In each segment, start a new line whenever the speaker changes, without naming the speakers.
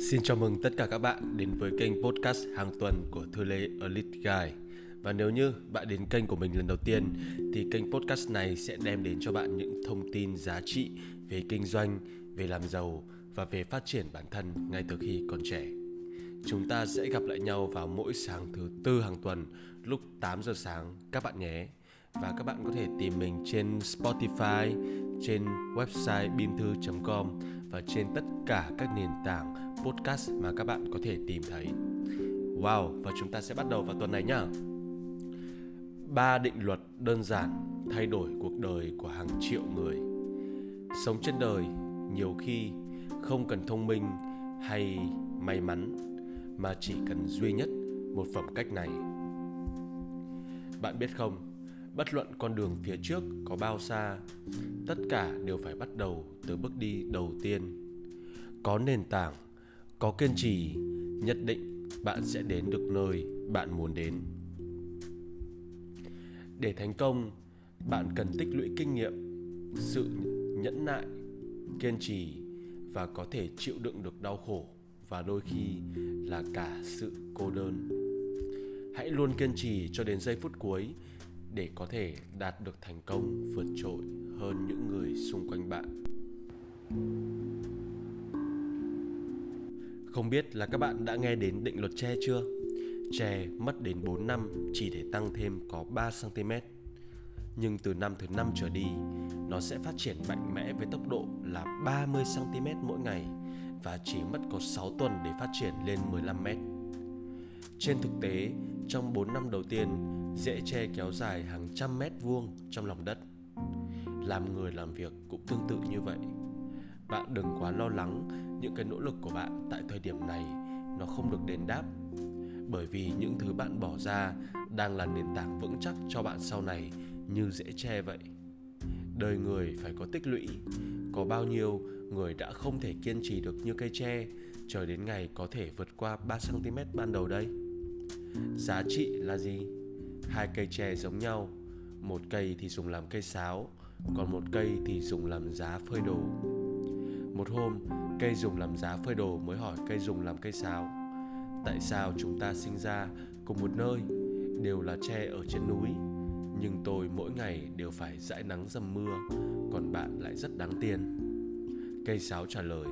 Xin chào mừng tất cả các bạn đến với kênh podcast hàng tuần của Thư Lê Elite Guy. Và nếu như bạn đến kênh của mình lần đầu tiên thì kênh podcast này sẽ đem đến cho bạn những thông tin giá trị về kinh doanh, về làm giàu và về phát triển bản thân ngay từ khi còn trẻ. Chúng ta sẽ gặp lại nhau vào mỗi sáng thứ tư hàng tuần lúc 8 giờ sáng các bạn nhé. Và các bạn có thể tìm mình trên Spotify, trên website bimthu.com và trên tất cả các nền tảng podcast mà các bạn có thể tìm thấy. Wow, và chúng ta sẽ bắt đầu vào tuần này nhá. Ba định luật đơn giản thay đổi cuộc đời của hàng triệu người. Sống trên đời nhiều khi không cần thông minh hay may mắn mà chỉ cần duy nhất một phẩm cách này. Bạn biết không, bất luận con đường phía trước có bao xa, tất cả đều phải bắt đầu từ bước đi đầu tiên. Có nền tảng có kiên trì nhất định bạn sẽ đến được nơi bạn muốn đến để thành công bạn cần tích lũy kinh nghiệm sự nhẫn nại kiên trì và có thể chịu đựng được đau khổ và đôi khi là cả sự cô đơn hãy luôn kiên trì cho đến giây phút cuối để có thể đạt được thành công vượt trội hơn những người xung quanh bạn Không biết là các bạn đã nghe đến định luật tre chưa? Tre mất đến 4 năm chỉ để tăng thêm có 3 cm. Nhưng từ năm thứ năm trở đi, nó sẽ phát triển mạnh mẽ với tốc độ là 30 cm mỗi ngày và chỉ mất có 6 tuần để phát triển lên 15 mét. Trên thực tế, trong 4 năm đầu tiên, rễ tre kéo dài hàng trăm mét vuông trong lòng đất. Làm người làm việc cũng tương tự như vậy. Bạn đừng quá lo lắng những cái nỗ lực của bạn tại thời điểm này nó không được đền đáp bởi vì những thứ bạn bỏ ra đang là nền tảng vững chắc cho bạn sau này như dễ che vậy đời người phải có tích lũy có bao nhiêu người đã không thể kiên trì được như cây tre chờ đến ngày có thể vượt qua 3 cm ban đầu đây giá trị là gì? Hai cây tre giống nhau, một cây thì dùng làm cây sáo, còn một cây thì dùng làm giá phơi đồ. Một hôm, cây dùng làm giá phơi đồ mới hỏi cây dùng làm cây sáo. Tại sao chúng ta sinh ra cùng một nơi, đều là tre ở trên núi, nhưng tôi mỗi ngày đều phải dãi nắng dầm mưa, còn bạn lại rất đáng tiền? Cây sáo trả lời,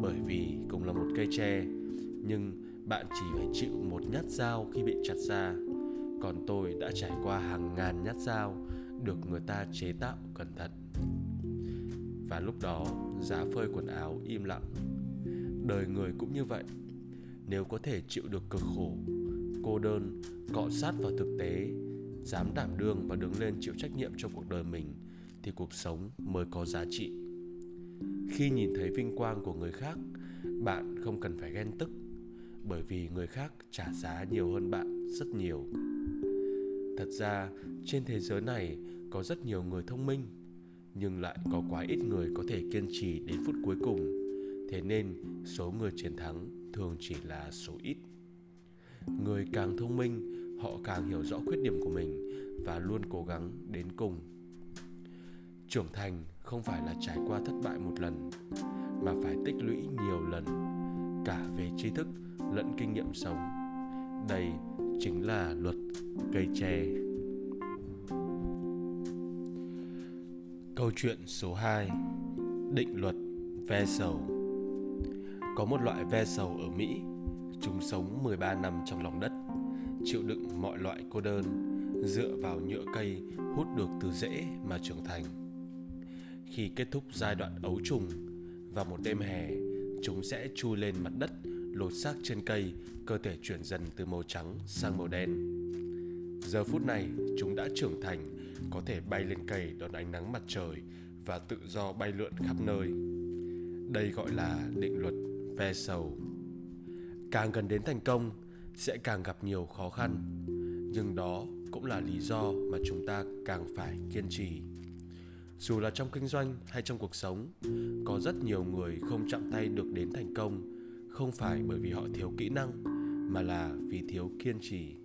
bởi vì cùng là một cây tre, nhưng bạn chỉ phải chịu một nhát dao khi bị chặt ra còn tôi đã trải qua hàng ngàn nhát dao được người ta chế tạo cẩn thận. Và lúc đó, giá phơi quần áo im lặng. Đời người cũng như vậy. Nếu có thể chịu được cực khổ, cô đơn, cọ sát vào thực tế, dám đảm đương và đứng lên chịu trách nhiệm cho cuộc đời mình, thì cuộc sống mới có giá trị. Khi nhìn thấy vinh quang của người khác, bạn không cần phải ghen tức bởi vì người khác trả giá nhiều hơn bạn rất nhiều. Thật ra, trên thế giới này có rất nhiều người thông minh, nhưng lại có quá ít người có thể kiên trì đến phút cuối cùng. Thế nên, số người chiến thắng thường chỉ là số ít. Người càng thông minh, họ càng hiểu rõ khuyết điểm của mình và luôn cố gắng đến cùng. Trưởng thành không phải là trải qua thất bại một lần, mà phải tích lũy nhiều lần, cả về tri thức lẫn kinh nghiệm sống. Đây chính là luật cây tre. Câu chuyện số 2 Định luật ve sầu. Có một loại ve sầu ở Mỹ, Chúng sống 13 năm trong lòng đất, Chịu đựng mọi loại cô đơn, Dựa vào nhựa cây hút được từ rễ mà trưởng thành. Khi kết thúc giai đoạn ấu trùng Vào một đêm hè, Chúng sẽ chui lên mặt đất Lột xác trên cây Cơ thể chuyển dần từ màu trắng sang màu đen Giờ phút này chúng đã trưởng thành có thể bay lên cây đón ánh nắng mặt trời và tự do bay lượn khắp nơi. Đây gọi là định luật ve sầu. Càng gần đến thành công sẽ càng gặp nhiều khó khăn, nhưng đó cũng là lý do mà chúng ta càng phải kiên trì. Dù là trong kinh doanh hay trong cuộc sống, có rất nhiều người không chạm tay được đến thành công không phải bởi vì họ thiếu kỹ năng mà là vì thiếu kiên trì.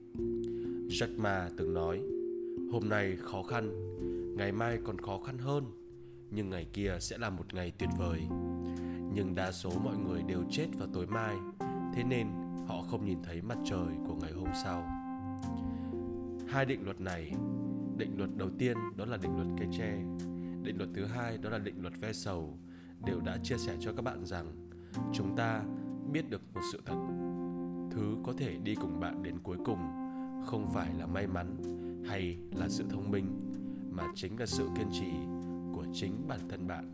Jack Ma từng nói, hôm nay khó khăn ngày mai còn khó khăn hơn nhưng ngày kia sẽ là một ngày tuyệt vời nhưng đa số mọi người đều chết vào tối mai thế nên họ không nhìn thấy mặt trời của ngày hôm sau hai định luật này định luật đầu tiên đó là định luật cây tre định luật thứ hai đó là định luật ve sầu đều đã chia sẻ cho các bạn rằng chúng ta biết được một sự thật. Thứ có thể đi cùng bạn đến cuối cùng không phải là may mắn hay là sự thông minh, mà chính là sự kiên trì của chính bản thân bạn.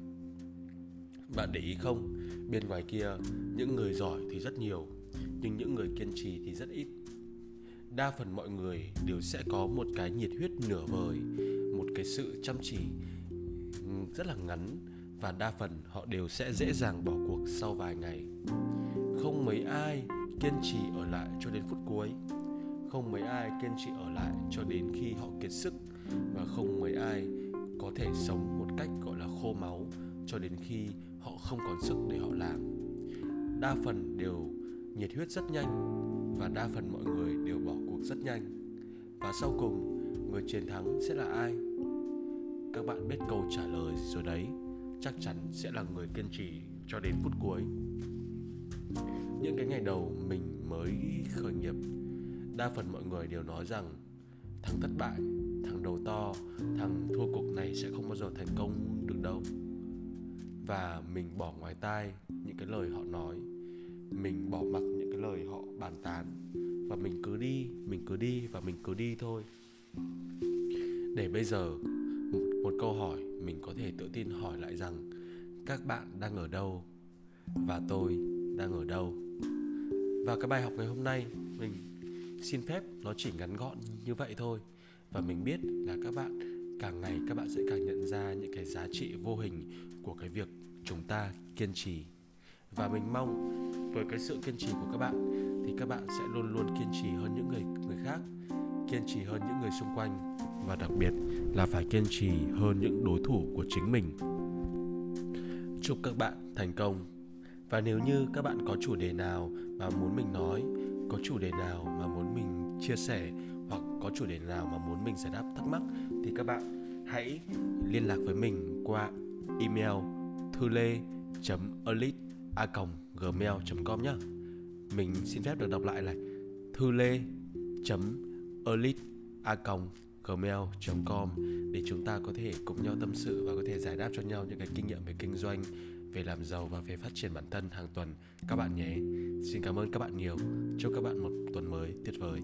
Bạn để ý không? Bên ngoài kia, những người giỏi thì rất nhiều, nhưng những người kiên trì thì rất ít. Đa phần mọi người đều sẽ có một cái nhiệt huyết nửa vời, một cái sự chăm chỉ ừ, rất là ngắn, và đa phần họ đều sẽ dễ dàng bỏ cuộc sau vài ngày không mấy ai kiên trì ở lại cho đến phút cuối. Không mấy ai kiên trì ở lại cho đến khi họ kiệt sức. Và không mấy ai có thể sống một cách, gọi là, khô máu cho đến khi họ không còn sức để họ làm. Đa phần đều nhiệt huyết rất nhanh và đa phần mọi người đều bỏ cuộc rất nhanh. Và sau cùng, người chiến thắng sẽ là ai? Các bạn biết câu trả lời rồi đấy. Chắc chắn sẽ là người kiên trì cho đến phút cuối những cái ngày đầu mình mới khởi nghiệp đa phần mọi người đều nói rằng thằng thất bại thằng đầu to thằng thua cuộc này sẽ không bao giờ thành công được đâu. Và mình bỏ ngoài tai những cái lời họ nói mình bỏ mặc những cái lời họ bàn tán và mình cứ đi mình cứ đi và mình cứ đi thôi. Để bây giờ một, câu hỏi mình có thể tự tin hỏi lại rằng các bạn đang ở đâu? Và tôi đang ở đâu. Và cái bài học ngày hôm nay, mình xin phép nó chỉ ngắn gọn như vậy thôi. Và mình biết là các bạn, càng ngày các bạn sẽ càng nhận ra những cái giá trị vô hình của cái việc chúng ta kiên trì. Và mình mong với cái sự kiên trì của các bạn, thì các bạn sẽ luôn luôn kiên trì hơn những người người khác, kiên trì hơn những người xung quanh. Và đặc biệt là phải kiên trì hơn những đối thủ của chính mình. Chúc các bạn thành công và nếu như các bạn có chủ đề nào mà muốn mình nói, có chủ đề nào mà muốn mình chia sẻ, hoặc có chủ đề nào mà muốn mình giải đáp thắc mắc, thì các bạn hãy liên lạc với mình qua email thư lê elite a gmail com nhé mình xin phép được đọc lại là thư lê elite a gmail.com để chúng ta có thể cùng nhau tâm sự và có thể giải đáp cho nhau những cái kinh nghiệm về kinh doanh, về làm giàu và về phát triển bản thân hàng tuần các bạn nhé. Xin cảm ơn các bạn nhiều. Chúc các bạn một tuần mới tuyệt vời.